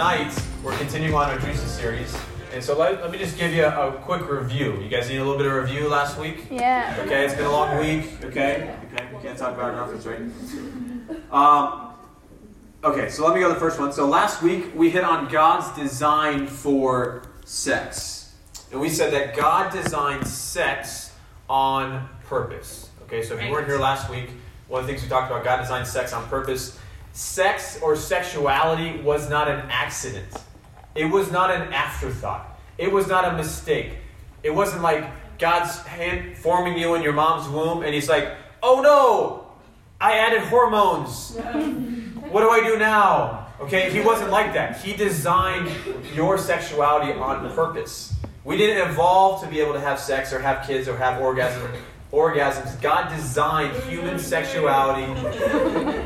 tonight we're continuing on our Jesus series. And so let, let me just give you a, a quick review. You guys need a little bit of review last week? Yeah. Okay, it's been a long week. Okay, okay, we can't talk about it enough. That's right. Um, okay, so let me go to the first one. So last week we hit on God's design for sex, and we said that God designed sex on purpose. Okay, so if you weren't here last week, one of the things we talked about, God designed sex on purpose. Sex or sexuality was not an accident. It was not an afterthought. It was not a mistake. It wasn't like God's hand forming you in your mom's womb and he's like, oh no, I added hormones. What do I do now? Okay, he wasn't like that. He designed your sexuality on purpose. We didn't evolve to be able to have sex or have kids or have orgasm, orgasms. God designed human sexuality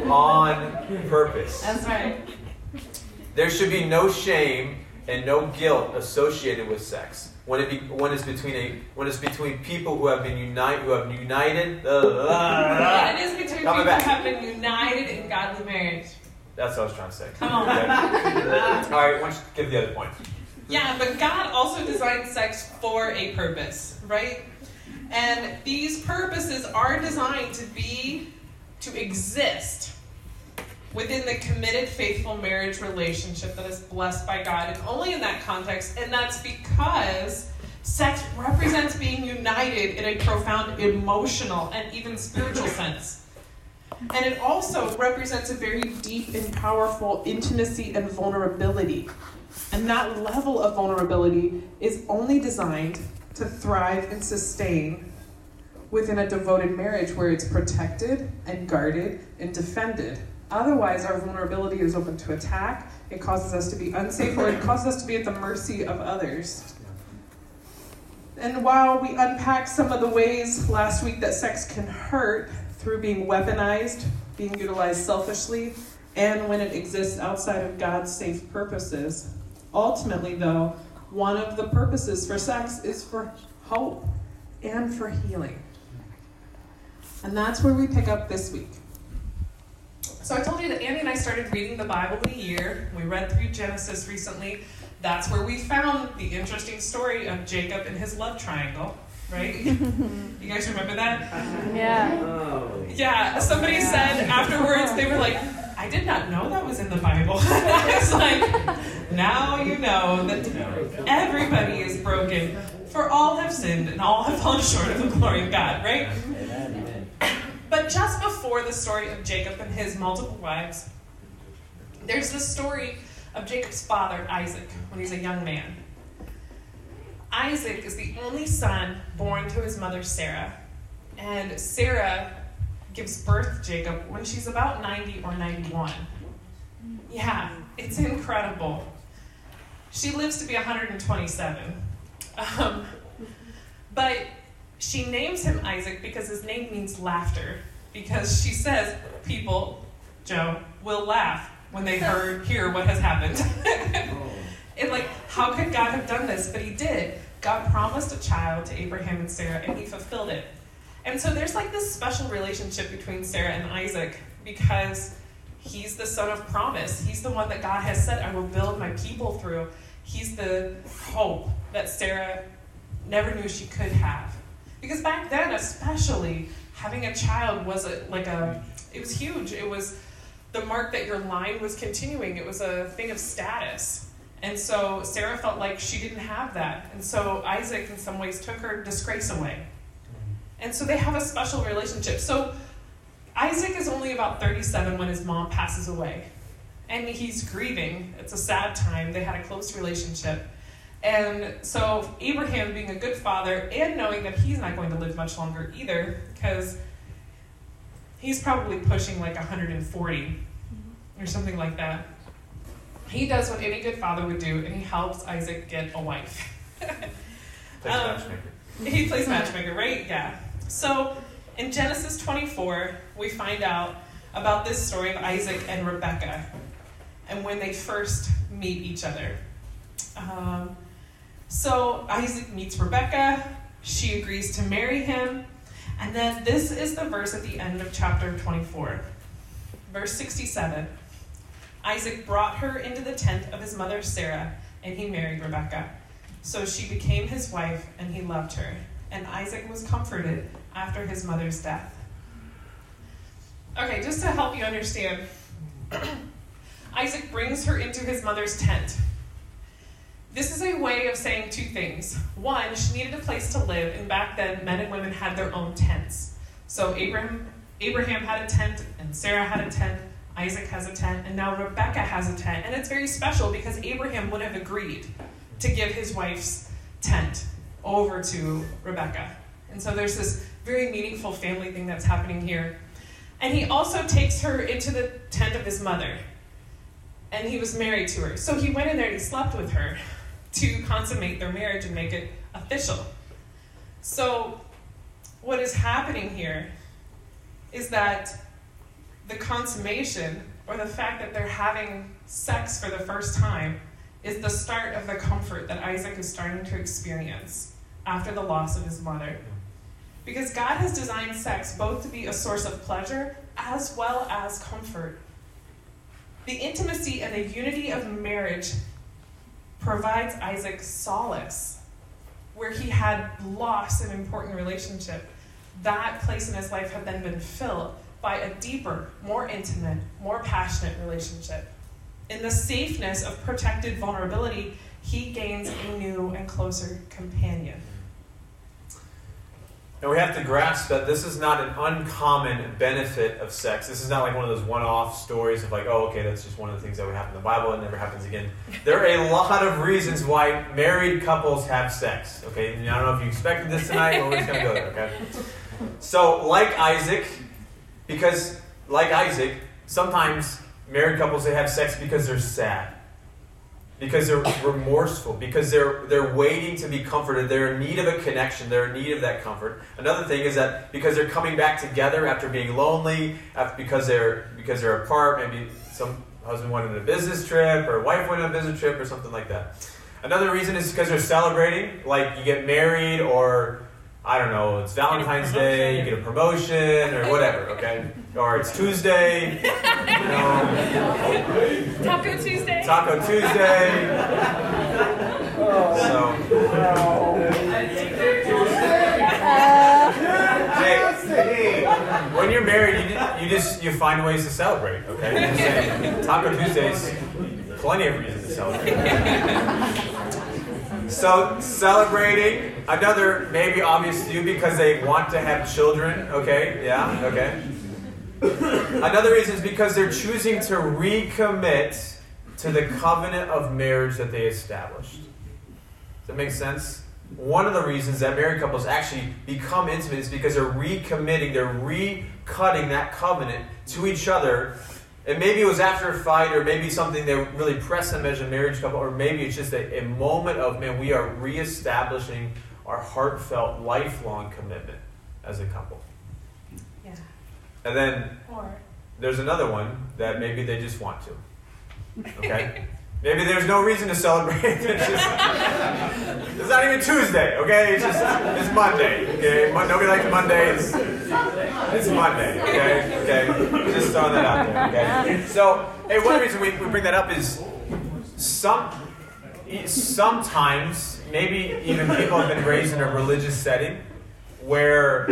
on purpose. That's right. There should be no shame and no guilt associated with sex when it be, when it's between a when it's between people who have been united who have united. And it is between people who have been united in godly marriage. That's what I was trying to say. Come on. Okay. All right, why don't you give the other point? Yeah, but God also designed sex for a purpose, right? And these purposes are designed to be, to exist within the committed, faithful marriage relationship that is blessed by God, and only in that context. And that's because sex represents being united in a profound emotional and even spiritual sense. And it also represents a very deep and powerful intimacy and vulnerability. And that level of vulnerability is only designed to thrive and sustain within a devoted marriage where it's protected and guarded and defended. Otherwise, our vulnerability is open to attack. It causes us to be unsafe or it causes us to be at the mercy of others. And while we unpacked some of the ways last week that sex can hurt through being weaponized, being utilized selfishly, and when it exists outside of God's safe purposes, ultimately, though, one of the purposes for sex is for hope and for healing. And that's where we pick up this week. So I told you that Andy and I started reading the Bible in a year. We read through Genesis recently. That's where we found the interesting story of Jacob and his love triangle, right? you guys remember that? Yeah. Oh. Yeah, somebody said afterwards, they were like, I did not know that was in the Bible. I was like, now you know that everybody is broken, for all have sinned and all have fallen short of the glory of God, right? But just before the story of Jacob and his multiple wives, there's the story of Jacob's father, Isaac, when he's a young man. Isaac is the only son born to his mother, Sarah. And Sarah gives birth to Jacob when she's about 90 or 91. Yeah, it's incredible. She lives to be 127. Um, but she names him Isaac because his name means laughter. Because she says people, Joe, will laugh when they heard, hear what has happened. and like, how could God have done this? But he did. God promised a child to Abraham and Sarah, and he fulfilled it. And so there's like this special relationship between Sarah and Isaac because he's the son of promise. He's the one that God has said, I will build my people through. He's the hope that Sarah never knew she could have. Because back then, especially, having a child was a, like a, it was huge. It was the mark that your line was continuing, it was a thing of status. And so Sarah felt like she didn't have that. And so Isaac, in some ways, took her disgrace away. And so they have a special relationship. So Isaac is only about 37 when his mom passes away. And he's grieving. It's a sad time. They had a close relationship. And so Abraham, being a good father and knowing that he's not going to live much longer either, because he's probably pushing like 140 or something like that. He does what any good father would do, and he helps Isaac get a wife. Thanks, Um, matchmaker. he plays matchmaker, right? Yeah. So in Genesis 24, we find out about this story of Isaac and Rebekah and when they first meet each other. Um, so Isaac meets Rebekah, she agrees to marry him, and then this is the verse at the end of chapter 24. Verse 67. Isaac brought her into the tent of his mother Sarah, and he married Rebekah. So she became his wife, and he loved her. And Isaac was comforted after his mother's death. Okay, just to help you understand, Isaac brings her into his mother's tent. This is a way of saying two things. One, she needed a place to live, and back then, men and women had their own tents. So Abraham, Abraham had a tent, and Sarah had a tent, Isaac has a tent, and now Rebecca has a tent. And it's very special because Abraham would have agreed to give his wife's tent over to Rebecca. And so there's this very meaningful family thing that's happening here. And he also takes her into the tent of his mother. And he was married to her. So he went in there and he slept with her to consummate their marriage and make it official. So, what is happening here is that the consummation or the fact that they're having sex for the first time is the start of the comfort that Isaac is starting to experience after the loss of his mother. Because God has designed sex both to be a source of pleasure as well as comfort. The intimacy and the unity of marriage provides Isaac solace where he had lost an important relationship. That place in his life had then been filled by a deeper, more intimate, more passionate relationship. In the safeness of protected vulnerability, he gains a new and closer companion. And we have to grasp that this is not an uncommon benefit of sex. This is not like one of those one off stories of like, oh, okay, that's just one of the things that would happen in the Bible. It never happens again. There are a lot of reasons why married couples have sex. Okay, I don't know if you expected this tonight, but we're just going to go there, okay? So, like Isaac, because, like Isaac, sometimes married couples they have sex because they're sad, because they're remorseful, because they're they're waiting to be comforted. They're in need of a connection. They're in need of that comfort. Another thing is that because they're coming back together after being lonely, after, because they're because they're apart. Maybe some husband went on a business trip or a wife went on a business trip or something like that. Another reason is because they're celebrating, like you get married or I don't know, it's Valentine's Day, you get a promotion or whatever, okay? Or it's Tuesday, you know. Taco Tuesday. Taco Tuesday. So. Hey, when you're married, you, you just you find ways to celebrate, okay? Taco Tuesdays, plenty of reasons to celebrate. So celebrating another maybe obvious to you because they want to have children. Okay, yeah, okay. Another reason is because they're choosing to recommit to the covenant of marriage that they established. Does that make sense? One of the reasons that married couples actually become intimate is because they're recommitting, they're recutting that covenant to each other and maybe it was after a fight, or maybe something that really pressed them as a marriage couple, or maybe it's just a, a moment of, man, we are reestablishing our heartfelt, lifelong commitment as a couple. Yeah. And then Or there's another one that maybe they just want to. Okay? maybe there's no reason to celebrate. it's, just, it's not even Tuesday, okay? It's just it's Monday, okay? Nobody likes Mondays. It's Monday, okay? Okay? Just throwing that out there, okay? So, hey, one reason we, we bring that up is some sometimes, maybe even people have been raised in a religious setting where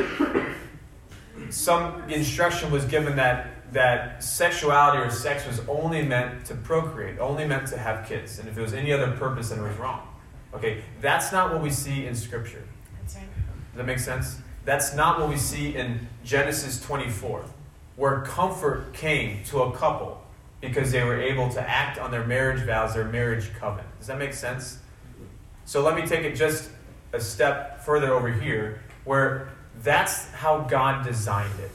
some instruction was given that that sexuality or sex was only meant to procreate, only meant to have kids, and if it was any other purpose, then it was wrong. Okay, that's not what we see in Scripture. that's right. Does that make sense? That's not what we see in Genesis 24, where comfort came to a couple because they were able to act on their marriage vows, their marriage covenant. Does that make sense? So let me take it just a step further over here, where that's how God designed it.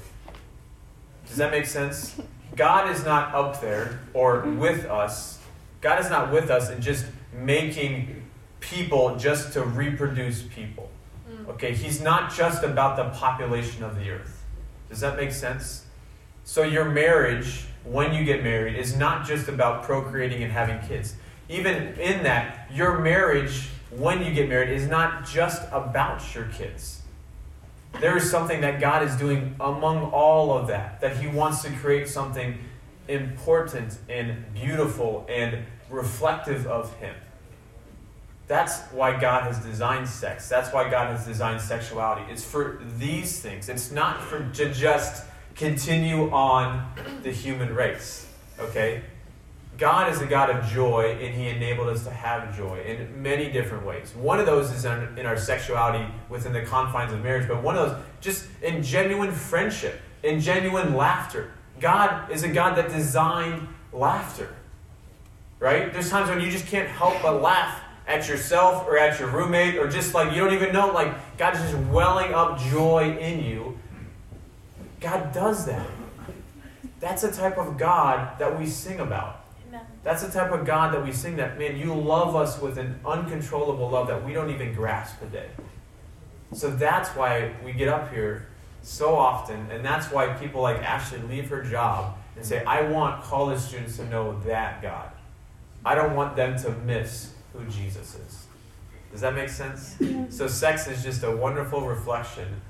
Does that make sense? God is not up there or with us. God is not with us and just making people just to reproduce people. Mm. Okay, He's not just about the population of the earth. Does that make sense? So, your marriage, when you get married, is not just about procreating and having kids. Even in that, your marriage, when you get married, is not just about your kids. There is something that God is doing among all of that, that He wants to create something important and beautiful and reflective of Him. That's why God has designed sex. That's why God has designed sexuality. It's for these things. It's not for to just continue on the human race. Okay? God is a God of joy, and He enabled us to have joy in many different ways. One of those is in our sexuality within the confines of marriage, but one of those just in genuine friendship, in genuine laughter. God is a God that designed laughter. Right? There's times when you just can't help but laugh at yourself or at your roommate, or just like you don't even know, like God is just welling up joy in you. God does that. That's the type of God that we sing about. That's the type of God that we sing that, man, you love us with an uncontrollable love that we don't even grasp today. So that's why we get up here so often, and that's why people like Ashley leave her job and say, I want college students to know that God. I don't want them to miss who Jesus is. Does that make sense? So sex is just a wonderful reflection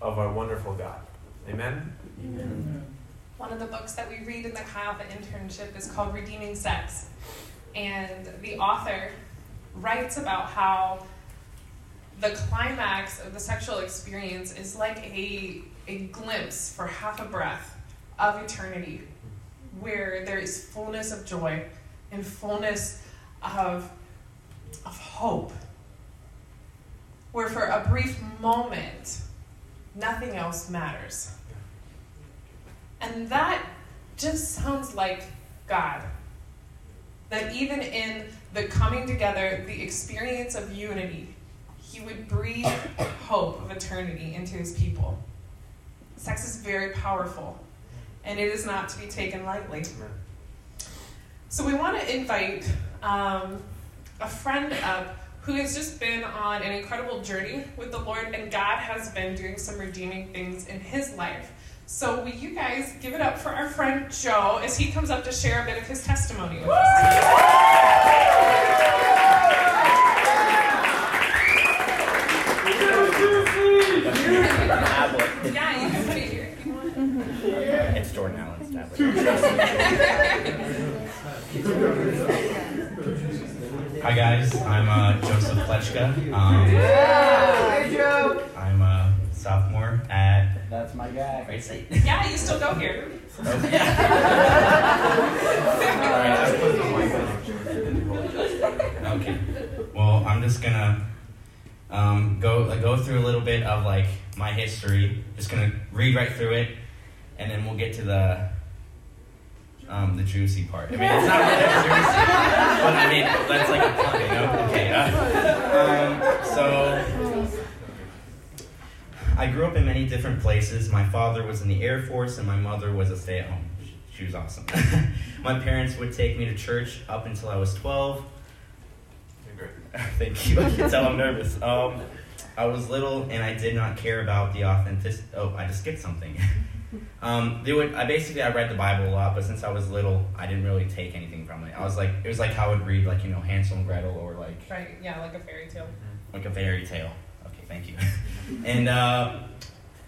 of our wonderful God. Amen? Amen. One of the books that we read in the Chi Alpha internship is called Redeeming Sex. And the author writes about how the climax of the sexual experience is like a, a glimpse for half a breath of eternity, where there is fullness of joy and fullness of, of hope. Where for a brief moment, nothing else matters. And that just sounds like God. That even in the coming together, the experience of unity, He would breathe hope of eternity into His people. Sex is very powerful, and it is not to be taken lightly. So, we want to invite um, a friend up who has just been on an incredible journey with the Lord, and God has been doing some redeeming things in his life. So, will you guys give it up for our friend Joe as he comes up to share a bit of his testimony with us? yeah, you can put it here if you want. It's Jordan Allen's tablet. Hi guys, I'm uh, Joseph Plechka. Um, Hey Joe! I'm a sophomore at That's my guy. Great State. Yeah, you still go here. okay. Well, I'm just gonna um, go like, go through a little bit of like my history. Just gonna read right through it, and then we'll get to the um, the juicy part. I mean, it's not really juicy, but I mean that's like a pun, you know? Okay. Uh, um, so. I grew up in many different places. My father was in the Air Force, and my mother was a stay at home. She was awesome. my parents would take me to church up until I was 12. Thank you. I can tell I'm nervous. Um, I was little and I did not care about the authentic. Oh, I just skipped something. um, they would. I basically I read the Bible a lot, but since I was little, I didn't really take anything from it. I was like, it was like how I would read like you know Hansel and Gretel or like right, yeah, like a fairy tale. Like a fairy tale. Thank you. and uh,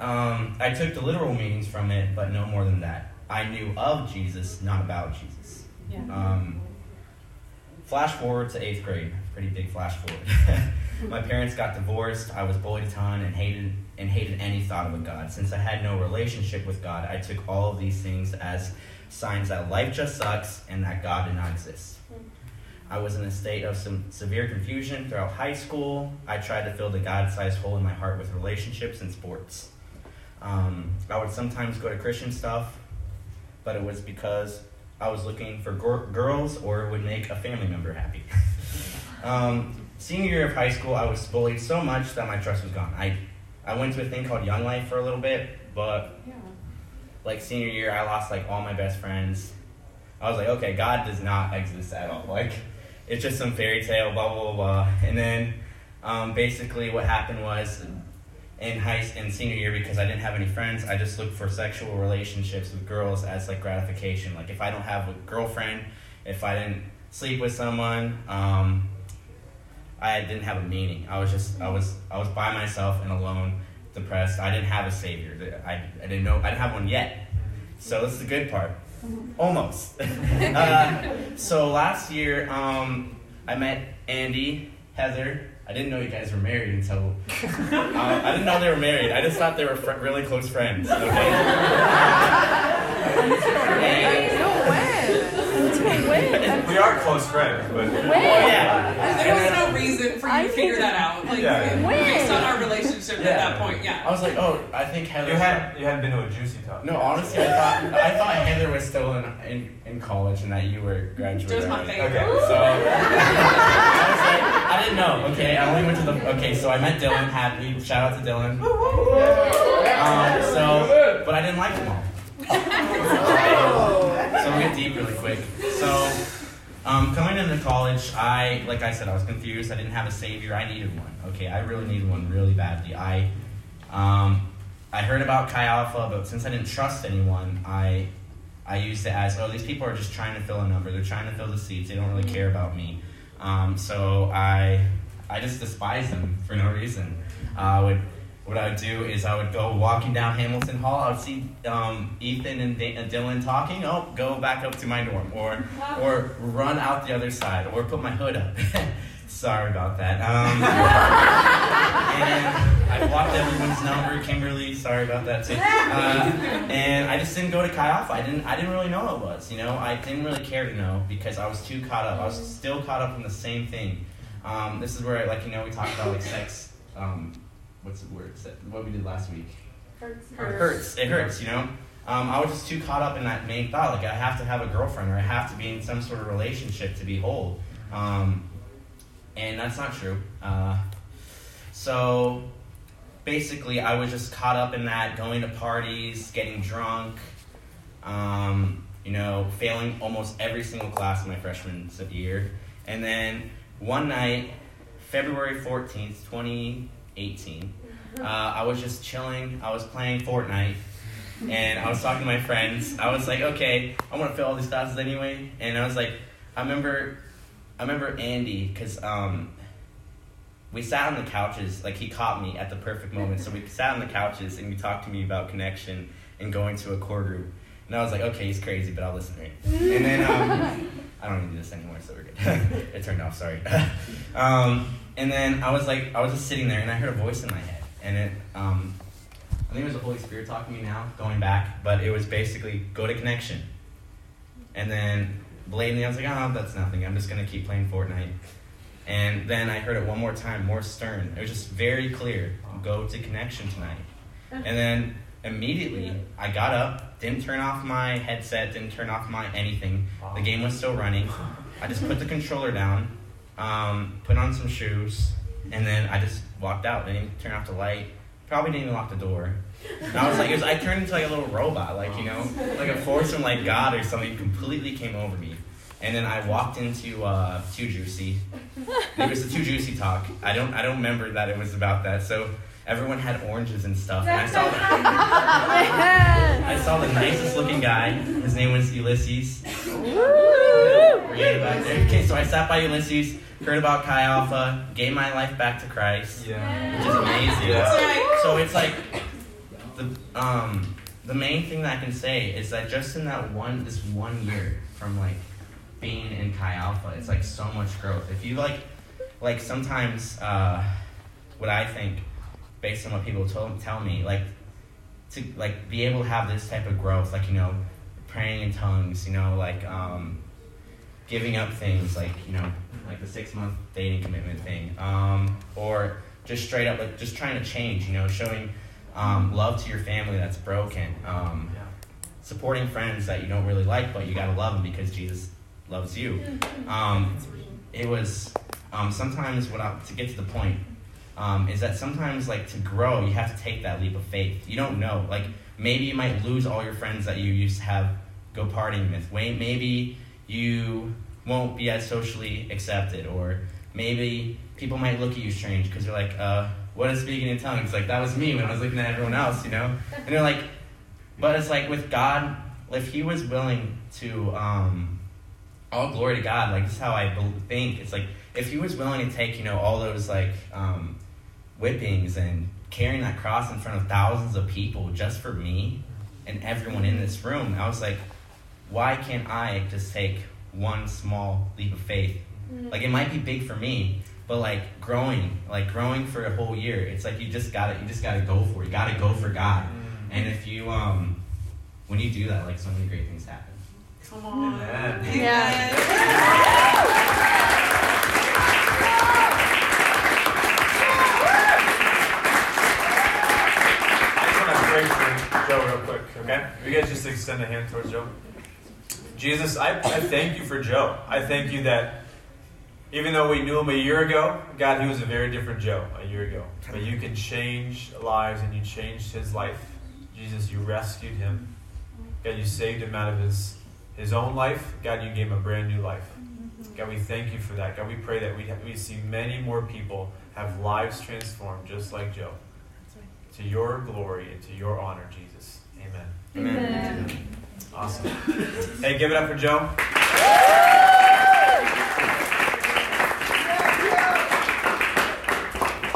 um, I took the literal meanings from it, but no more than that. I knew of Jesus, not about Jesus. Yeah. Um, flash forward to eighth grade. Pretty big flash forward. My parents got divorced. I was bullied a ton and hated and hated any thought of a God. Since I had no relationship with God, I took all of these things as signs that life just sucks and that God did not exist. I was in a state of some severe confusion throughout high school. I tried to fill the God-sized hole in my heart with relationships and sports. Um, I would sometimes go to Christian stuff, but it was because I was looking for gr- girls or it would make a family member happy. um, senior year of high school, I was bullied so much that my trust was gone. I, I went to a thing called Young Life for a little bit, but Yeah. like senior year, I lost like all my best friends. I was like, okay, God does not exist at all. Like, it's just some fairy tale, blah blah blah. blah. And then, um, basically, what happened was, in high in senior year, because I didn't have any friends, I just looked for sexual relationships with girls as like gratification. Like, if I don't have a girlfriend, if I didn't sleep with someone, um, I didn't have a meaning. I was just I was I was by myself and alone, depressed. I didn't have a savior. I, I didn't know I didn't have one yet. So this is the good part. Almost. uh, so last year, um, I met Andy, Heather. I didn't know you guys were married until uh, I didn't know they were married. I just thought they were fr- really close friends. Okay. And- No way. We are close friends, but oh yeah. There was no reason for you I to figure that out. Like Yeah. based on our relationship at Yeah. that point, yeah. I was like, oh, I think Heather. you had you hadn't been to a juicy talk. No, honestly, I thought I thought Heather was still in, in, in college and that you were graduating. Just my favorite. Okay. So I was like, I didn't know. Okay, I only went to the. Okay, so I met Dylan. Happy shout out to Dylan. Um, so, but I didn't like them all. So we'll get deep really quick. So, um, coming into college, I, like I said, I was confused. I didn't have a savior. I needed one. Okay, I really needed one really badly. I, um, I heard about Chi Alpha, but since I didn't trust anyone, I, I used it as, oh, these people are just trying to fill a number. They're trying to fill the seats. They don't really care about me. Um, so I, I just despise them for no reason. Uh, would what I would do is I would go walking down Hamilton Hall. I would see um, Ethan and Da- uh, Dylan talking. Oh, go back up to my dorm, or or run out the other side, or put my hood up. Sorry about that. Um, and I blocked everyone's number. Kimberly, sorry about that too. Uh, and I just didn't go to Chi Alpha. I didn't. I didn't really know what it was. You know, I didn't really care to know because I was too caught up. I was still caught up in the same thing. Um, this is where, like, you know, we talked about like sex. Um, what's the word? What we did last week. It hurts. It hurts. You know. Um, I was just too caught up in that main thought. Like I have to have a girlfriend, or I have to be in some sort of relationship to be whole. Um, and that's not true. Uh, so basically, I was just caught up in that, going to parties, getting drunk, um, you know, failing almost every single class in my freshman year. And then one night, February 14th, 2018, uh, I was just chilling. I was playing Fortnite. And I was talking to my friends. I was like, okay, I want to fill all these classes anyway. And I was like, I remember, I remember Andy because um, we sat on the couches. Like he caught me at the perfect moment. So we sat on the couches and he talked to me about connection and going to a core group. And I was like, okay, he's crazy, but I'll listen to him. And then um, I don't need to do this anymore, so we're good. it turned off. Sorry. um, and then I was like, I was just sitting there and I heard a voice in my head, and it. Um, I think it was the Holy Spirit talking to me now, going back, but it was basically go to connection. And then blatantly, I was like, oh, that's nothing. I'm just to keep playing Fortnite. And then I heard it one more time, more stern. It was just very clear go to connection tonight. And then immediately, I got up, didn't turn off my headset, didn't turn off my anything. The game was still running. I just put the controller down, um, put on some shoes, and then I just walked out. I didn't turn off the light. Probably didn't even lock the door. And I was like, it was, I turned into like a little robot, like you know, like a force from like God or something completely came over me. And then I walked into uh, Too Juicy. It was a Too Juicy talk. I don't, I don't remember that it was about that. So everyone had oranges and stuff, and I saw, I saw the nicest looking guy. His name was Ulysses. Right back there. Okay, so I sat by Ulysses, heard about Chi Alpha, gave my life back to Christ, Yeah. which is amazing. Yeah. That's right. So it's like the um the main thing that I can say is that just in that one this one year from like being in Chi Alpha, it's like so much growth. If you like like sometimes uh what I think based on what people told, tell me like to like be able to have this type of growth like you know praying in tongues you know like um giving up things like you know like the six month dating commitment thing um or just straight up like just trying to change you know showing um, love to your family that's broken um, Yeah. supporting friends that you don't really like but you gotta love them because jesus loves you. Um, it was um, sometimes what I, to get to the point um, is that sometimes like to grow you have to take that leap of faith. You don't know. Like maybe you might lose all your friends that you used to have go partying with. Wait, maybe you won't be as socially accepted or maybe people might look at you strange because they're like uh, what is speaking in tongues? Like that was me when i was looking at everyone else you know? And they're like but it's like with god if he was willing to um, all glory to god like this is how i think. It's like if he was willing to take you know all those like um, whippings and carrying that cross in front of thousands of people just for me and everyone in this room i was like why can't I just take one small leap of faith? Like it might be big for me, but like growing, like growing for a whole year, it's like you just gotta you just gotta go for it. You gotta go for God. And if you um when you do that, like so many great things happen. Come on. Amen. Yeah. I just want to pray for Joe real quick, okay? You guys just extend a hand towards Joe. Jesus, I, I thank you for Joe. I thank you that even though we knew him a year ago, God, he was a very different Joe a year ago. But you can change lives and you changed his life. Jesus, you rescued him. God, you saved him out of his, his own life. God, you gave him a brand new life. God, we thank you for that. God, we pray that we, we see many more people have lives transformed just like Joe. To your glory and to your honor, Jesus. Amen. Amen. Awesome. Hey, give it up for Joe.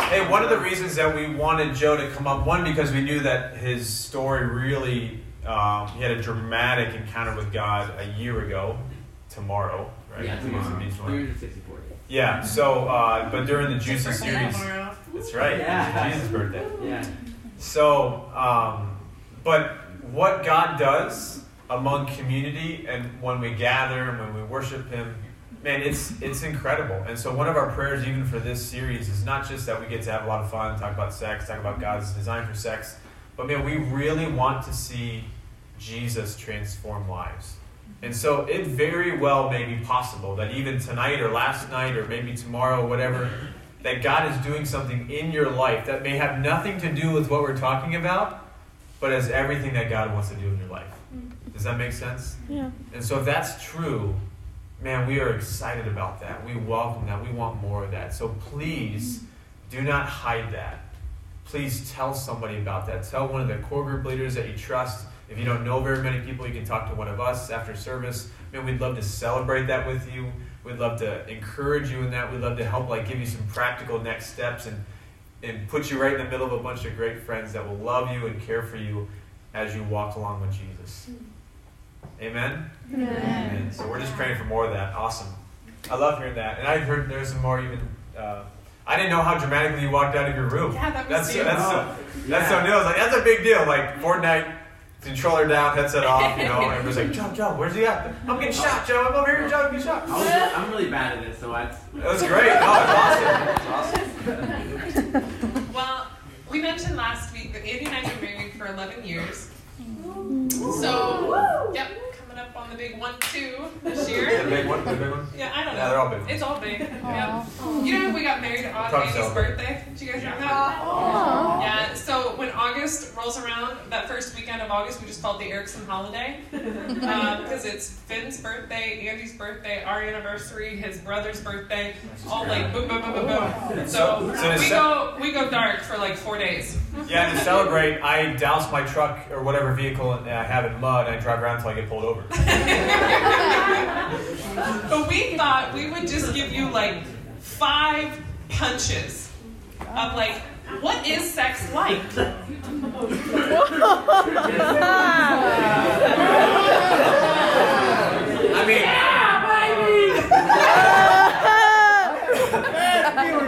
Hey, one of the reasons that we wanted Joe to come up, one, because we knew that his story really, um, he had a dramatic encounter with God a year ago, tomorrow, right? Yeah, I think tomorrow. in each one. 364 days. Yeah, so, uh, but during the Juicy series, tomorrow. that's right, Yeah. it's Jesus' birthday. Yeah. So, um, but what God does among community and when we gather and when we worship Him, man, it's it's incredible. And so, one of our prayers, even for this series, is not just that we get to have a lot of fun, talk about sex, talk about God's design for sex, but man, we really want to see Jesus transform lives. And so, it very well may be possible that even tonight or last night or maybe tomorrow, whatever, that God is doing something in your life that may have nothing to do with what we're talking about, but has everything that God wants to do in your life. Does that make sense? Yeah. And so if that's true, man, we are excited about that. We welcome that. We want more of that. So please do not hide that. Please tell somebody about that. Tell one of the core group leaders that you trust. If you don't know very many people, you can talk to one of us after service. Man, we'd love to celebrate that with you. We'd love to encourage you in that. We'd love to help like give you some practical next steps and and put you right in the middle of a bunch of great friends that will love you and care for you as you walk along with Jesus. Mm. Amen. Amen. So we're just praying for more of that. Awesome. I love hearing that. And I've heard there's some more even. Uh, I didn't know how dramatically you walked out of your room. Yeah, that was That's you. that's so, that's so new. I was like, that's a big deal. Like Fortnite, controller down, headset off. You know, and everyone's like, Joe, Joe, where's he at? I'm getting shot, Joe. I'm over here, Joe. I'm getting shot. I was, I'm really bad at it, so that's. That was great. Oh, it's awesome. It's awesome. Well, we mentioned last week that Andy and I have been married for 11 years. So, yep, on the big one, two this year. yeah, The year. big one, the big one. Yeah, I don't know. Yeah, they're all big. It's all big. Yeah. You know, we got married on Talk Andy's birthday. Did you guys know that? Yeah. So when August rolls around, that first weekend of August, we just call it the Erickson holiday uh, because it's Finn's birthday, Andy's birthday, our anniversary, his brother's birthday, all like boom, boom, boom, boom, boom. So So we go we go dark for like four days. Yeah, to celebrate, I douse my truck or whatever vehicle I have in mud, and I drive around until I get pulled over. But we thought we would just give you like five punches of like, what is sex like? I mean,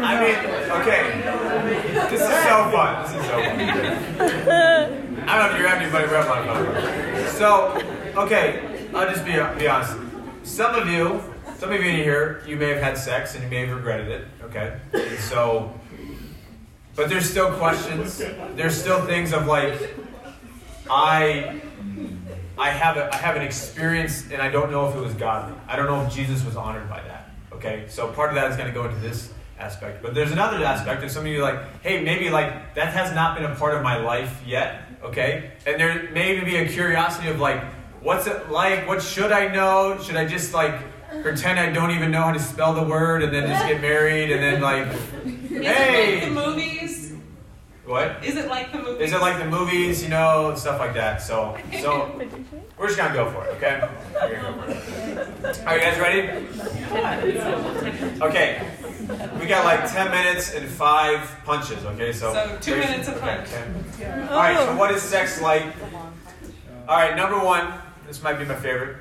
I mean, okay. This is so fun. This is so fun. I don't know if you're having anybody rub my phone. So, okay, I'll just be, be honest. Some of you, some of you in here, you may have had sex and you may have regretted it. Okay, so, but there's still questions. There's still things of like, I I have a, I have an experience, and I don't know if it was godly. I don't know if Jesus was honored by that. Okay, so part of that is going to go into this aspect, but there's another aspect of some of you like, hey, maybe like that has not been a part of my life yet. Okay, and there may even be a curiosity of like, what's it like? What should I know? Should I just like pretend I don't even know how to spell the word, and then just get married, and then like, Is hey, it like the movies? what? Is it like the movies? Is it like the movies, you know, stuff like that? So, so we're just gonna go for it, okay? We're gonna go for it. Are you guys ready? Okay. We got like ten minutes and five punches, okay? So, So, two minutes a okay, punch. okay. All right. So, what is sex like? All right. Number one. This might be my favorite.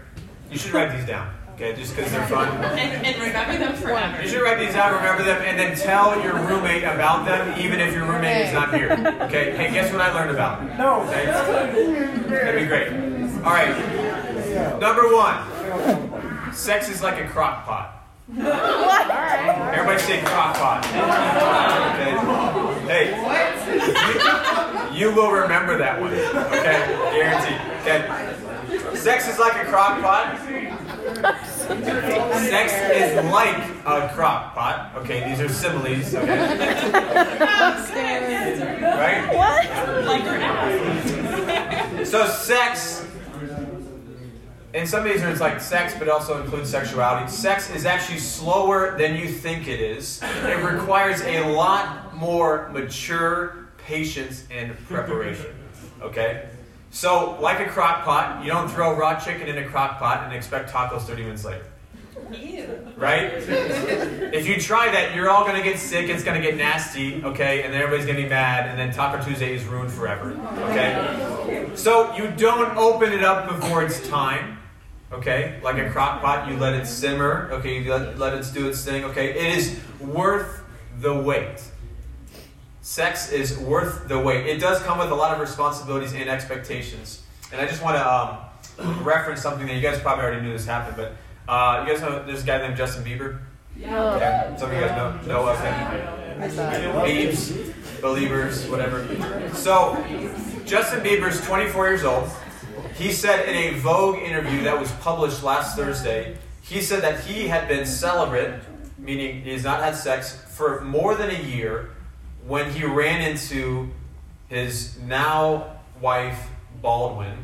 You should write these down, okay? Just because they're fun. And, and remember them forever. You should write these down, remember them, and then tell your roommate about them, even if your roommate is not here. Okay? Hey, guess what I learned about? No. Okay? That'd be great. All right. Number one. Sex is like a crock pot. What? Everybody say crock pot. Okay. Hey. You, you will remember that one. Okay? Guaranteed. Okay. Sex is like a crock pot. Sex is like a crock pot. Okay, these are similes. Okay. Right? Like. So sex, in some ways it's like sex, but also includes sexuality. Sex is actually slower than you think it is. It requires a lot more mature patience and preparation. Okay? So, like a crock pot, you don't throw raw chicken in a crock pot and expect tacos 30 minutes later. Ew. Right? If you try that, you're all gonna get sick, it's gonna get nasty, okay? And then everybody's gonna be mad, and then Taco Tuesday is ruined forever. Okay? So you don't open it up before it's time. Okay? Like a crock pot, you let it simmer, okay, you let, let it do its thing, okay? It is worth the wait. Sex is worth the wait. It does come with a lot of responsibilities and expectations. And I just want to um, reference something that you guys probably already knew this happened, but uh, you guys know there's a guy named Justin Bieber? Yeah. Some of you guys know, know of him. I saw it. Biebs, Beliebers, whatever. So, Justin Bieber's 24 years old. He said in a Vogue interview that was published last Thursday, he said that he had been celibate, meaning he has not had sex, for more than a year when he ran into his now wife, Baldwin.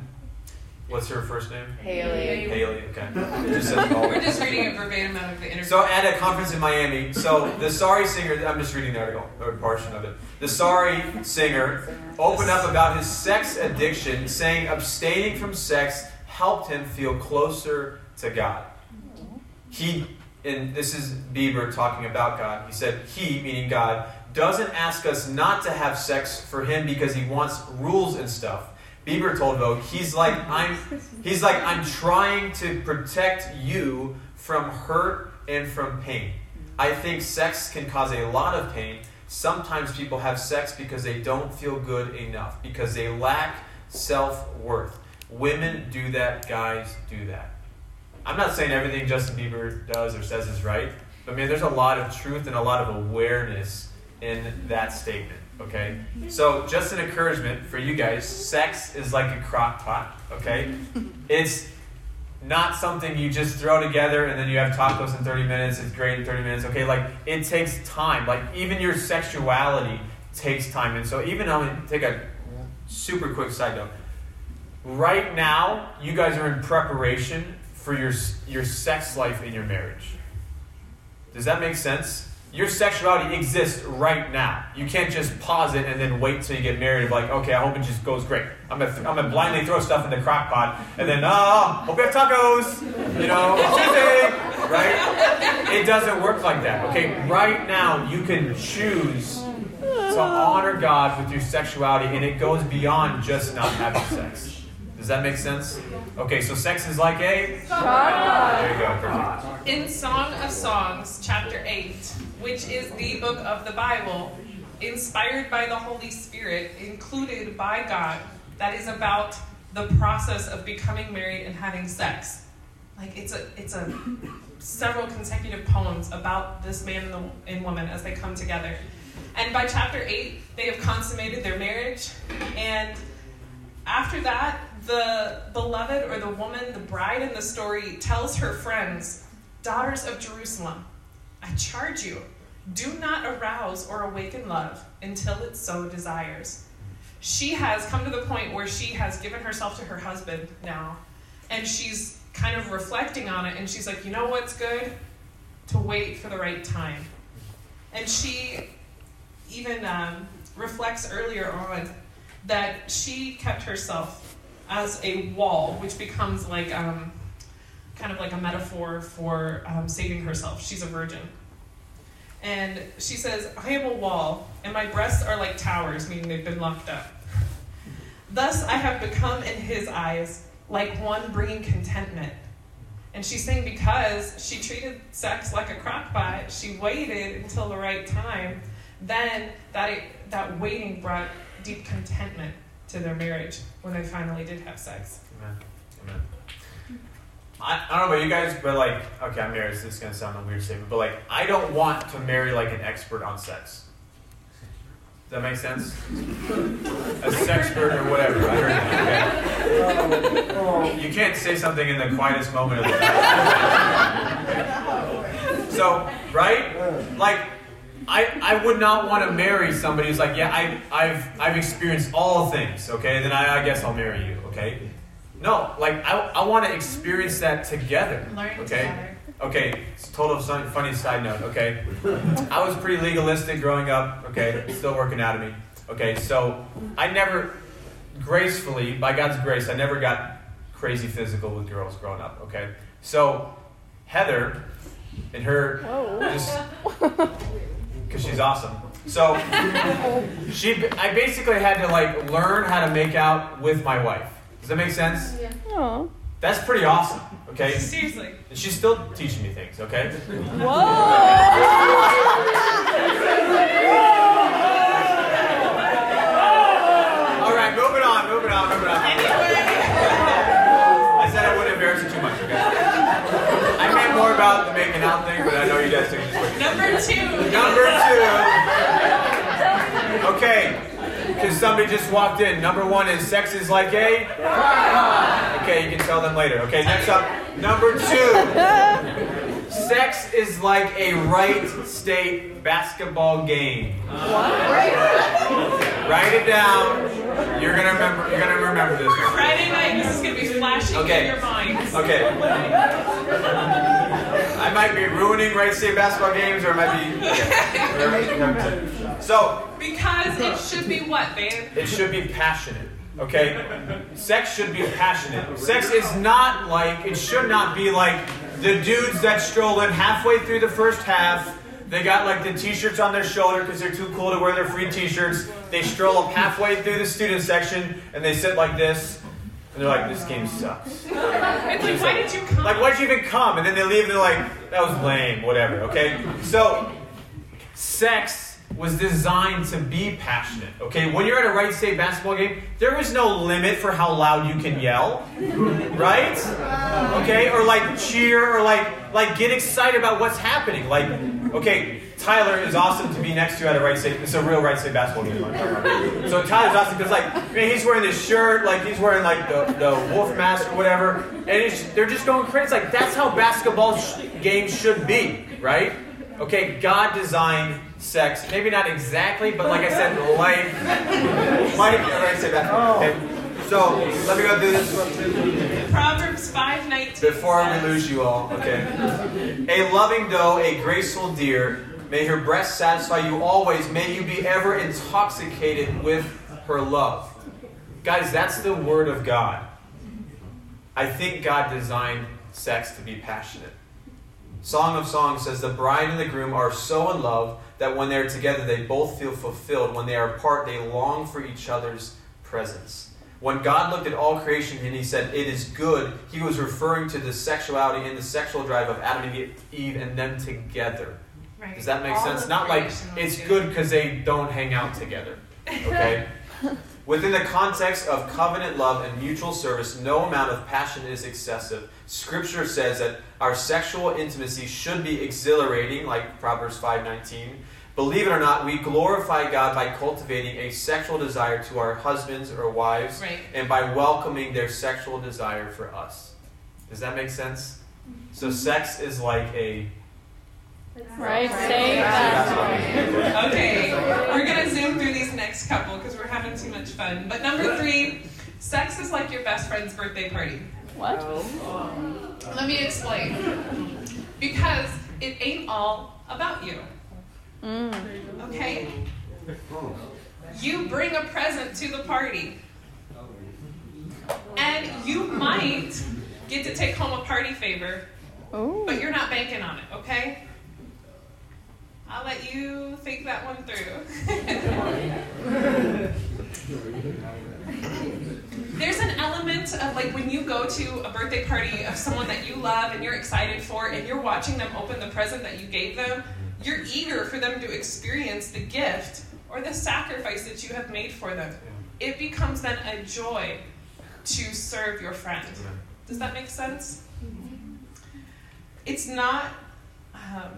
What's her first name? Hailey. Hailey, okay. Just said We're just reading it verbatim out of the interview. So at a conference in Miami, so the Sorry singer, I'm just reading the article, or a portion of it. The Sorry singer opened up about his sex addiction, saying abstaining from sex helped him feel closer to God. He, and this is Bieber talking about God, he said, He, meaning God, doesn't ask us not to have sex for him because he wants rules and stuff. Bieber told Vogue, he's like, I'm he's like, I'm trying to protect you from hurt and from pain. I think sex can cause a lot of pain. Sometimes people have sex because they don't feel good enough, because they lack self worth. Women do that, guys do that. I'm not saying everything Justin Bieber does or says is right, but man, there's a lot of truth and a lot of awareness in that statement. Okay? So, just an encouragement for you guys sex is like a crock pot. Okay? It's not something you just throw together and then you have tacos in 30 minutes. It's great in 30 minutes. Okay? Like, it takes time. Like, even your sexuality takes time. And so, even I'm going to take a super quick side note. Right now, you guys are in preparation for your, your sex life in your marriage. Does that make sense? Your sexuality exists right now. You can't just pause it and then wait till you get married. Like, okay, I hope it just goes great. I'm gonna, I'm gonna blindly throw stuff in the crock pot and then, ah, hope you have tacos. You know, right? It doesn't work like that. Okay, right now you can choose to honor God with your sexuality, and it goes beyond just not having sex. Does that make sense? Okay, so sex is like a. There you go, perfect. In Song of Songs, chapter 8, which is the book of the Bible, inspired by the Holy Spirit, included by God, that is about the process of becoming married and having sex. Like it's a it's a several consecutive poems about this man and, the, and woman as they come together. And by chapter 8, they have consummated their marriage and after that, the beloved or the woman, the bride in the story, tells her friends, Daughters of Jerusalem, I charge you, do not arouse or awaken love until it so desires. She has come to the point where she has given herself to her husband now, and she's kind of reflecting on it, and she's like, You know what's good? To wait for the right time. And she even um, reflects earlier on that she kept herself as a wall, which becomes like um, kind of like a metaphor for um, saving herself. She's a virgin. And she says, I am a wall, and my breasts are like towers, meaning they've been locked up. Thus I have become in his eyes like one bringing contentment. And she's saying because she treated sex like a crock pot, she waited until the right time, then that, that waiting brought deep contentment to their marriage when they finally did have sex. Amen. Amen. I, I don't know about you guys, but like, okay, I'm married, so this is gonna sound a weird statement, but like, I don't want to marry like an expert on sex. Does that make sense? A sexpert or whatever. I heard that. Okay. You can't say something in the quietest moment of the night. So, right? Like, I, I would not want to marry somebody who's like, yeah, I, I've, I've experienced all things, okay? Then I, I guess I'll marry you, okay? No, like, I, I want to experience that together, Learn okay? together. Okay, it's total sun- funny side note, okay? I was pretty legalistic growing up, okay? Still working out of me. Okay, so I never, gracefully, by God's grace, I never got crazy physical with girls growing up, okay? So Heather, and her, just, because she's awesome. So she, I basically had to like learn how to make out with my wife. Does that make sense? Yeah. Aw. That's pretty awesome, okay? Seriously. And she's still teaching me things, okay? All right, moving on, moving on, moving on. I said I wouldn't embarrass you too much, okay? More about the making out thing, but I know you guys think it's just Number two. Number two. Okay, because somebody just walked in. Number one is sex is like a. Okay, you can tell them later. Okay, next up, number two. Sex is like a Wright State basketball game. What? Write it down. You're gonna remember. You're gonna remember this one. Friday night, this is going to be flashing Okay. in your minds. Okay. I might be ruining Wright State basketball games, or I might be. Okay. So Because it should be what, babe? it should be passionate. Okay? Sex should be passionate. Sex is not like, it should not be like the dudes that stroll in halfway through the first half. They got like the t shirts on their shoulder because they're too cool to wear their free t shirts. They stroll up halfway through the student section and they sit like this. And they're like, this game sucks. It's like, why did you come? Like, why'd you even come? And then they leave and they're like, that was lame, whatever, okay? So, sex was designed to be passionate, okay? When you're at a Wright State basketball game, there is no limit for how loud you can yell, right? Okay? Or like cheer or like like get excited about what's happening. Like, okay, Tyler is awesome to be next to at a Wright State. It's a real Wright State basketball game. I'm talking about. So Tyler's awesome because like I mean, he's wearing this shirt, like he's wearing like the, the wolf mask or whatever, and it's, they're just going crazy. It's like that's how basketball sh- games should be, right? Okay, God designed sex. Maybe not exactly, but like I said, life. might have been Wright State basketball. Okay. So let me go through this Proverbs 5.19 before we lose you all. Okay. A loving doe, a graceful deer, may her breast satisfy you always. May you be ever intoxicated with her love. Guys, that's the word of God. I think God designed sex to be passionate. Song of Songs says the bride and the groom are so in love that when they're together, they both feel fulfilled. When they are apart, they long for each other's presence. When God looked at all creation and he said, It is good, he was referring to the sexuality and the sexual drive of Adam and Eve and them together. Right. Does that make All sense? Not like it's good. because they don't hang out together. Okay? Within the context of covenant love and mutual service, no amount of passion is excessive. Scripture says that our sexual intimacy should be exhilarating, like Proverbs 5:19. Believe it or not, we glorify God by cultivating a sexual desire to our husbands or wives Right. and by welcoming their sexual desire for us. Does that make sense? So mm-hmm. sex is like a Right. Okay, we're gonna zoom through these next couple because we're having too much fun. But number three, sex is like your best friend's birthday party. What? Let me explain. Because it ain't all about you. Mm. Okay? You bring a present to the party. And you might get to take home a party favor, Ooh. but you're not banking on it, okay? I'll let you think that one through. There's an element of like when you go to a birthday party of someone that you love and you're excited for, and you're watching them open the present that you gave them, you're eager for them to experience the gift or the sacrifice that you have made for them. It becomes then a joy to serve your friend. Does that make sense? It's not, um,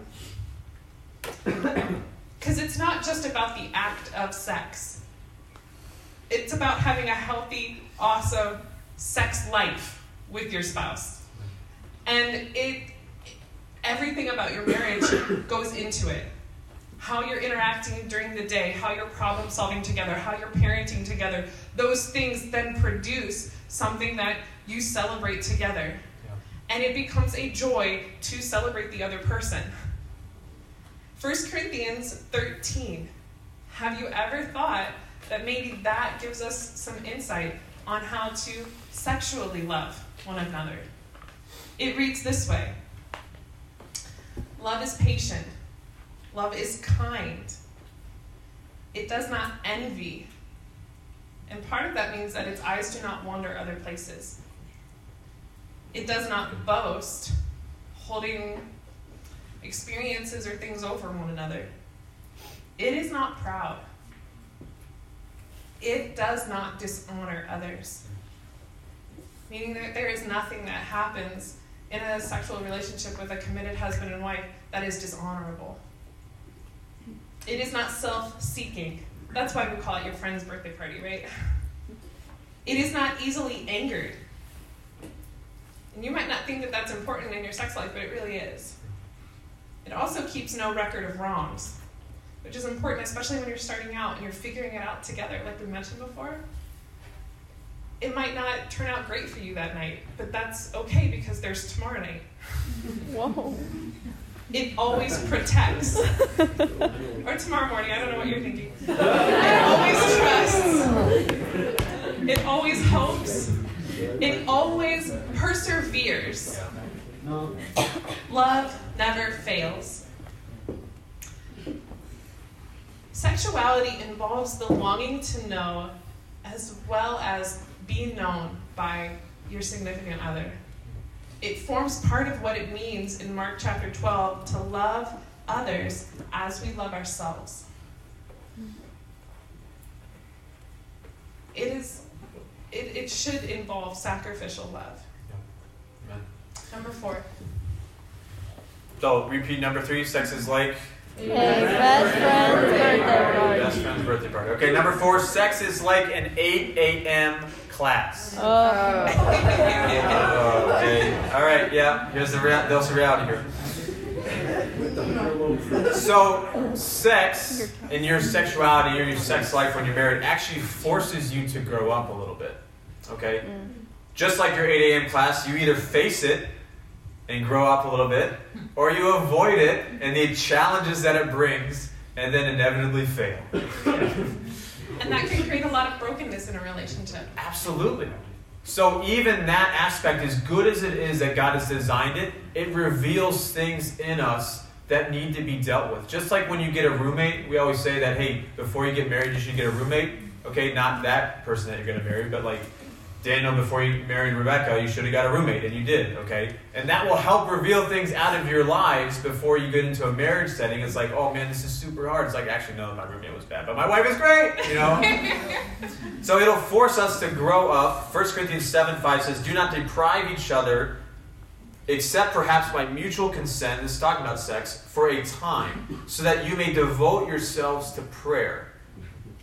because it's not just about the act of sex. It's about having a healthy, awesome sex life with your spouse. And it everything about your marriage goes into it. How you're interacting during the day, how you're problem solving together, how you're parenting together. Those things then produce something that you celebrate together. And it becomes a joy to celebrate the other person. 1 Corinthians 13. Have you ever thought that maybe that gives us some insight on how to sexually love one another? It reads this way Love is patient, love is kind, it does not envy. And part of that means that its eyes do not wander other places. It does not boast, holding experiences or things over one another. It is not proud. It does not dishonor others. Meaning that there is nothing that happens in a sexual relationship with a committed husband and wife that is dishonorable. It is not self seeking. That's why we call it your friend's birthday party, right? It is not easily angered. And you might not think that that's important in your sex life, but it really is. It also keeps no record of wrongs, which is important, especially when you're starting out and you're figuring it out together, like we mentioned before. It might not turn out great for you that night, but that's okay because there's tomorrow night. Whoa. It always protects. or tomorrow morning, I don't know what you're thinking. It always trusts. It always hopes. It always perseveres. Love never fails. Sexuality involves the longing to know as well as be known by your significant other. It forms part of what it means in Mark chapter 12 to love others as we love ourselves. It is it, it should involve sacrificial love. Amen. Number four. So repeat number three. Sex is like A best friend's birthday party. best friend's birthday party. Okay, number four. Sex is like an 8 a.m. class. Oh. oh. Okay. All right. Yeah. Here's the rea- there's the reality here. So, sex in your sexuality or your sex life when you're married actually forces you to grow up a little bit. Okay? Mm. Just like your 8 a.m. class, you either face it and grow up a little bit, or you avoid it and the challenges that it brings and then inevitably fail. And that can create a lot of brokenness in a relationship. Absolutely. So even that aspect, as good as it is that God has designed it, it reveals things in us that need to be dealt with. Just like when you get a roommate, we always say that, hey, before you get married, you should get a roommate. Okay, not that person that you're going to marry, but like Daniel, before you married Rebecca, you should have got a roommate, and you did, okay? And that will help reveal things out of your lives before you get into a marriage setting. It's like, oh man, this is super hard. It's like, actually, no, my roommate was bad, but my wife is great, you know? so it'll force us to grow up. 1 Corinthians 7 5 says, Do not deprive each other, except perhaps by mutual consent, this is talking about sex, for a time, so that you may devote yourselves to prayer.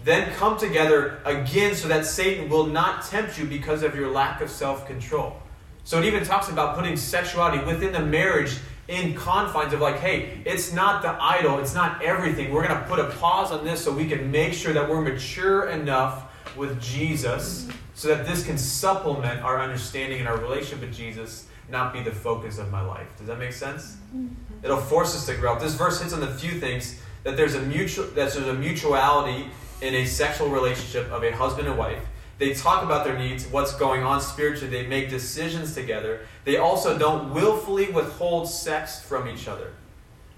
Then come together again so that Satan will not tempt you because of your lack of self control. So it even talks about putting sexuality within the marriage in confines of like, hey, it's not the idol, it's not everything. We're going to put a pause on this so we can make sure that we're mature enough with Jesus so that this can supplement our understanding and our relationship with Jesus, not be the focus of my life. Does that make sense? It'll force us to grow up. This verse hits on the few things that there's a mutual that there's a mutuality in a sexual relationship of a husband and wife. They talk about their needs, what's going on spiritually. They make decisions together. They also don't willfully withhold sex from each other.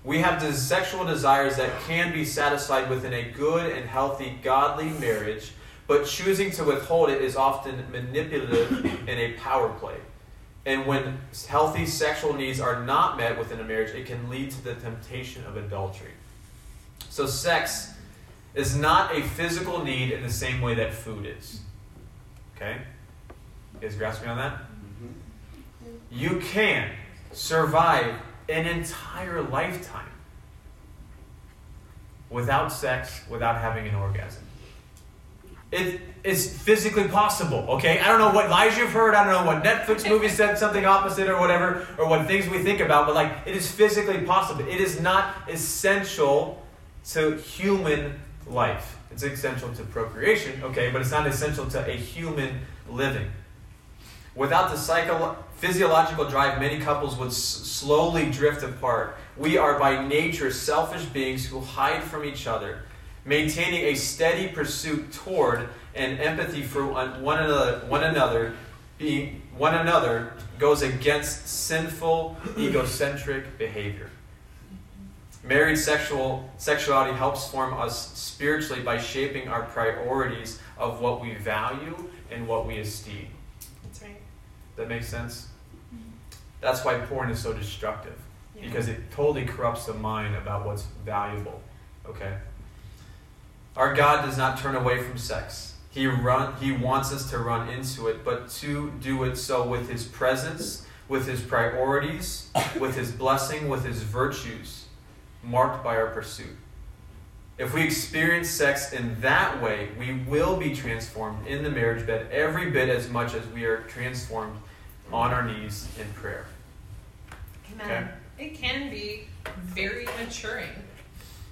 We have sexual desires that can be satisfied within a good and healthy, godly marriage, but choosing to withhold it is often manipulative and a power play. And when healthy sexual needs are not met within a marriage, it can lead to the temptation of adultery. So, sex is not a physical need in the same way that food is. Okay? You guys grasp me on that? Mm-hmm. You can survive an entire lifetime without sex, without having an orgasm. It is physically possible, okay? I don't know what lies you've heard, I don't know what Netflix movie said something opposite or whatever, or what things we think about, but like, it is physically possible. It is not essential to human life. It's essential to procreation, okay, but it's not essential to a human living. Without the psycho- physiological drive, many couples would s- slowly drift apart. We are by nature selfish beings who hide from each other. Maintaining a steady pursuit toward and empathy for one another, one another, being one another goes against sinful, egocentric behavior. Married sexual sexuality helps form us spiritually by shaping our priorities of what we value and what we esteem. That's right. That makes sense? That's why porn is so destructive. Yeah. Because it totally corrupts the mind about what's valuable. Okay? Our God does not turn away from sex. He run he wants us to run into it, but to do it so with his presence, with his priorities, with his blessing, with his virtues, marked by our pursuit. If we experience sex in that way, we will be transformed in the marriage bed every bit as much as we are transformed on our knees in prayer. Amen. It can be very maturing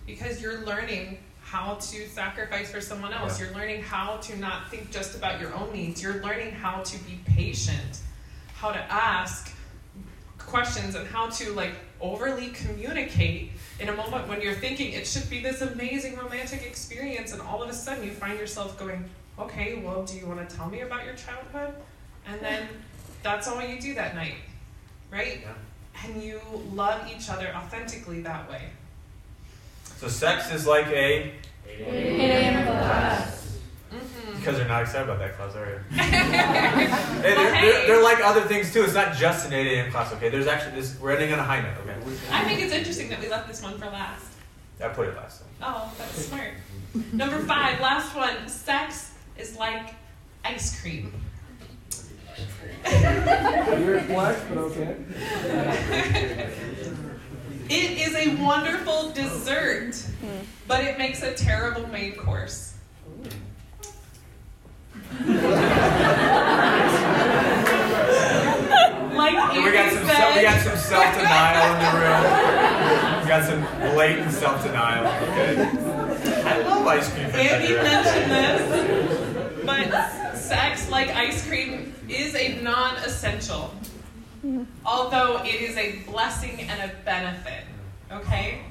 because you're learning how to sacrifice for someone else. Yeah. You're learning how to not think just about your own needs. You're learning how to be patient, how to ask questions, and how to like overly communicate in a moment when you're thinking it should be this amazing romantic experience, and all of a sudden you find yourself going, okay, well, do you want to tell me about your childhood? And then that's all you do that night, right? Yeah. and you love each other authentically that way. So sex is like a 8 a.m. class. Because they're not excited about that class, are you? Hey, they're, hey, they're, they're like other things too. It's not just an 8 a.m. class, okay? There's actually this. We're ending on a high note, okay? I think it's interesting that we left this one for last. I put it last time. Oh, that's smart. Number five, last one. Sex is like ice cream. Weird flex, but okay. It is a wonderful dessert, but it makes a terrible main course. Like We got some. self, we got some self denial in the room. We got some blatant self denial. Okay. I love ice cream. Andy mentioned this, but sex, like ice cream, is a non essential. Although it is a blessing and a benefit. Okay?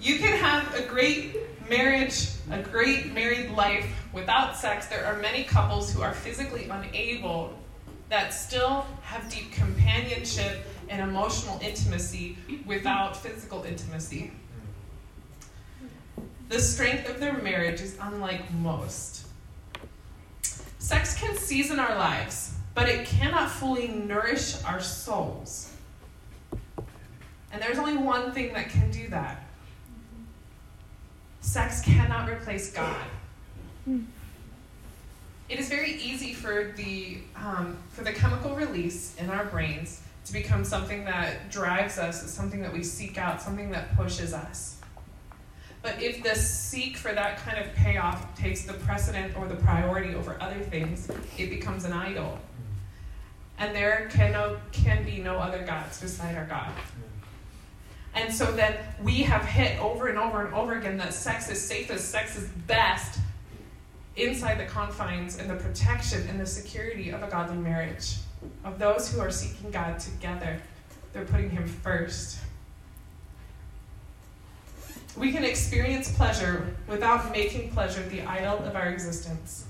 You can have a great marriage, a great married life without sex. There are many couples who are physically unable that still have deep companionship and emotional intimacy without physical intimacy. The strength of their marriage is unlike most. Sex can season our lives, but it cannot fully nourish our souls. And there's only one thing that can do that sex cannot replace God. It is very easy for the, um, for the chemical release in our brains to become something that drives us, something that we seek out, something that pushes us. But if the seek for that kind of payoff takes the precedent or the priority over other things, it becomes an idol. And there can, no, can be no other gods beside our God. And so then we have hit over and over and over again that sex is safest, sex is best inside the confines and the protection and the security of a godly marriage. Of those who are seeking God together, they're putting Him first. We can experience pleasure without making pleasure the idol of our existence.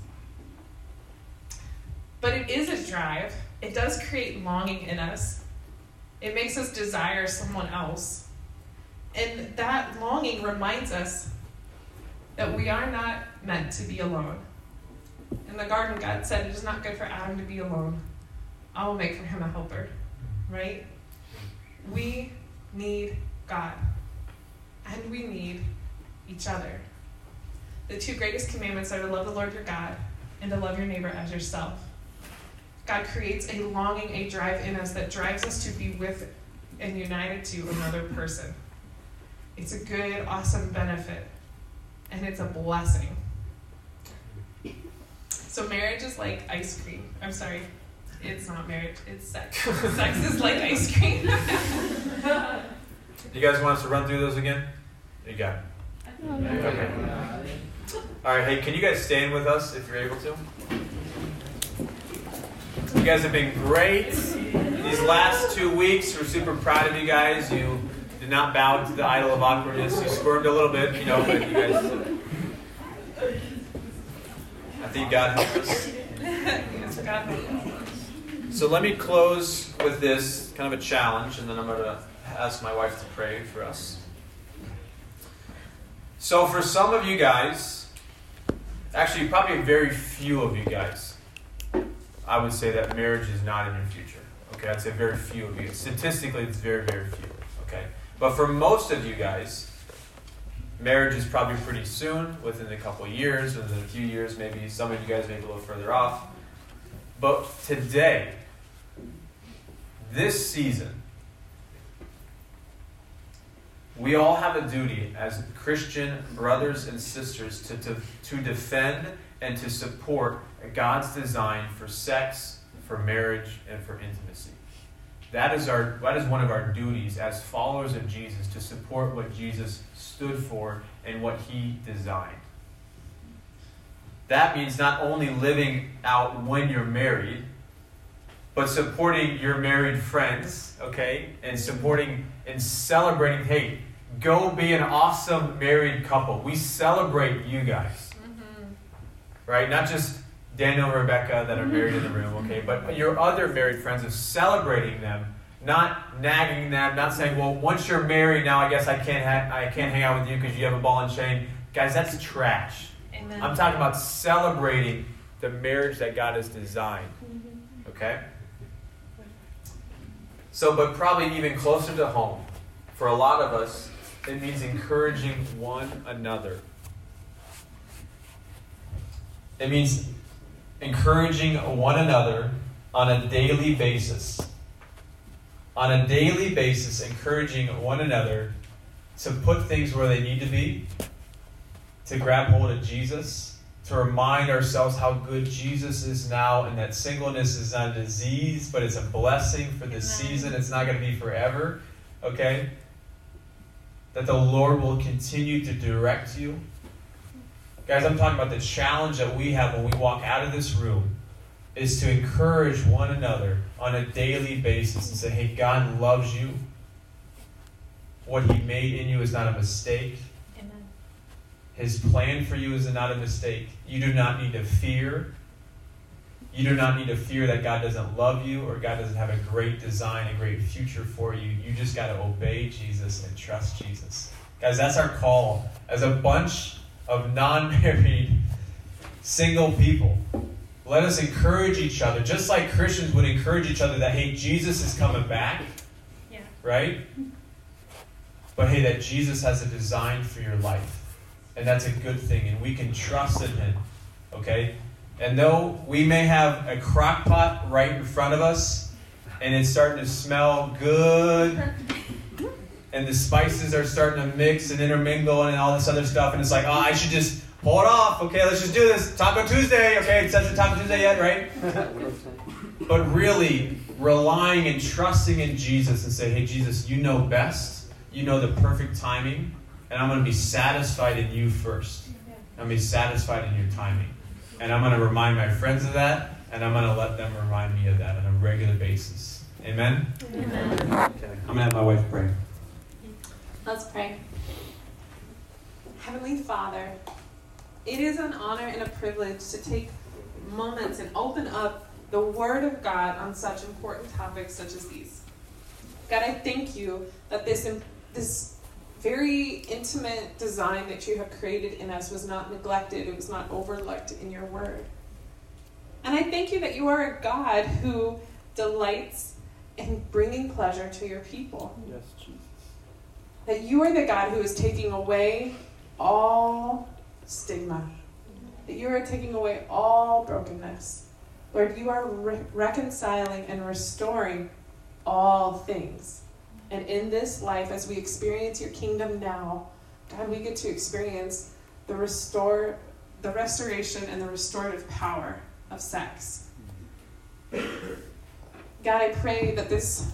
But it is a drive. It does create longing in us. It makes us desire someone else. And that longing reminds us that we are not meant to be alone. In the garden, God said, It is not good for Adam to be alone. I will make for him a helper. Right? We need God. And we need each other. The two greatest commandments are to love the Lord your God and to love your neighbor as yourself. God creates a longing, a drive in us that drives us to be with and united to another person. It's a good, awesome benefit, and it's a blessing. So, marriage is like ice cream. I'm sorry, it's not marriage, it's sex. sex is like ice cream. You guys want us to run through those again? You got it. Okay. All right, hey, can you guys stand with us if you're able to? You guys have been great these last two weeks. We're super proud of you guys. You not bow to the idol of awkwardness. You squirmed a little bit, you know, but you guys. I think God helped us. So let me close with this kind of a challenge, and then I'm going to ask my wife to pray for us. So, for some of you guys, actually, probably very few of you guys, I would say that marriage is not in your future. Okay, I'd say very few of you. Statistically, it's very, very few. Okay, but for most of you guys, marriage is probably pretty soon, within a couple years, within a few years, maybe some of you guys may be a little further off. But today, this season, we all have a duty as Christian brothers and sisters to, to, to defend and to support God's design for sex, for marriage, and for intimacy. That is, our, that is one of our duties as followers of Jesus to support what Jesus stood for and what he designed. That means not only living out when you're married, but supporting your married friends, okay? And supporting and celebrating, hey, go be an awesome married couple. We celebrate you guys, Mm-hmm. right? Not just Daniel and Rebecca that are married in the room, okay? But your other married friends of celebrating them, not nagging them, not saying, well, once you're married, now I guess I can't, ha- I can't hang out with you because you have a ball and chain. Guys, that's trash. Amen. I'm talking about celebrating the marriage that God has designed. Mm-hmm. Okay? So, but probably even closer to home, for a lot of us, it means encouraging one another. It means encouraging one another on a daily basis. On a daily basis, encouraging one another to put things where they need to be, to grab hold of Jesus, to remind ourselves how good Jesus is now, and that singleness is not a disease, but it's a blessing for this Amen. season. It's not going to be forever, okay? That the Lord will continue to direct you. Guys, I'm talking about the challenge that we have when we walk out of this room is to encourage one another on a daily basis and say, hey, God loves you. What He made in you is not a mistake. Amen. His plan for you is not a mistake. You do not need to fear. You do not need to fear that God doesn't love you or God doesn't have a great design, a great future for you. You just got to obey Jesus and trust Jesus. Guys, that's our call as a bunch of non married, single people. Let us encourage each other, just like Christians would encourage each other that, hey, Jesus is coming back. Yeah. Right? But hey, that Jesus has a design for your life. And that's a good thing. And we can trust in Him. Okay? And though we may have a crock pot right in front of us, and it's starting to smell good, and the spices are starting to mix and intermingle and all this other stuff, and it's like, oh, I should just pull it off. Okay, let's just do this. Taco Tuesday. Okay, it's not Taco Tuesday yet, right? but really relying and trusting in Jesus and say, hey, Jesus, you know best. You know the perfect timing. And I'm going to be satisfied in you first. I'm going to be satisfied in your timing. And I'm going to remind my friends of that. And I'm going to let them remind me of that on a regular basis. Amen? Amen. Okay. I'm going to have my wife pray. Let's pray. Heavenly Father, it is an honor and a privilege to take moments and open up the Word of God on such important topics such as these. God, I thank you that this this very intimate design that you have created in us was not neglected, it was not overlooked in your Word. And I thank you that you are a God who delights in bringing pleasure to your people. Yes, Jesus. That you are the God who is taking away all stigma. That you are taking away all brokenness. Lord, you are re- reconciling and restoring all things. And in this life, as we experience your kingdom now, God, we get to experience the restore, the restoration and the restorative power of sex. God, I pray that this,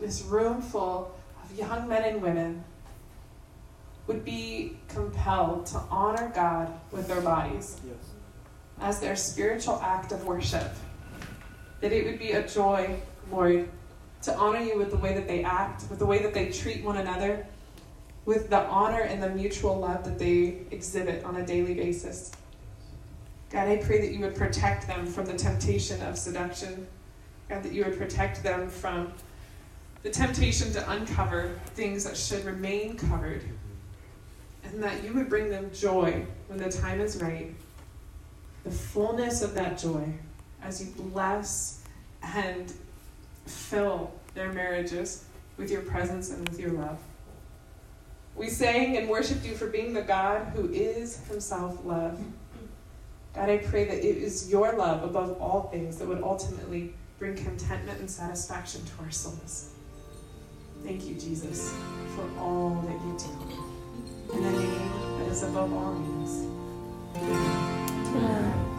this room full young men and women would be compelled to honor God with their bodies Yes. as their spiritual act of worship. That it would be a joy, Lord, to honor you with the way that they act, with the way that they treat one another, with the honor and the mutual love that they exhibit on a daily basis. God, I pray that you would protect them from the temptation of seduction. God, that you would protect them from the temptation to uncover things that should remain covered. And that you would bring them joy when the time is right. The fullness of that joy as you bless and fill their marriages with your presence and with your love. We sang and worshiped you for being the God who is himself love. God, I pray that it is your love above all things that would ultimately bring contentment and satisfaction to our souls. Thank you, Jesus, for all that you do. In the name that is above all names. Amen.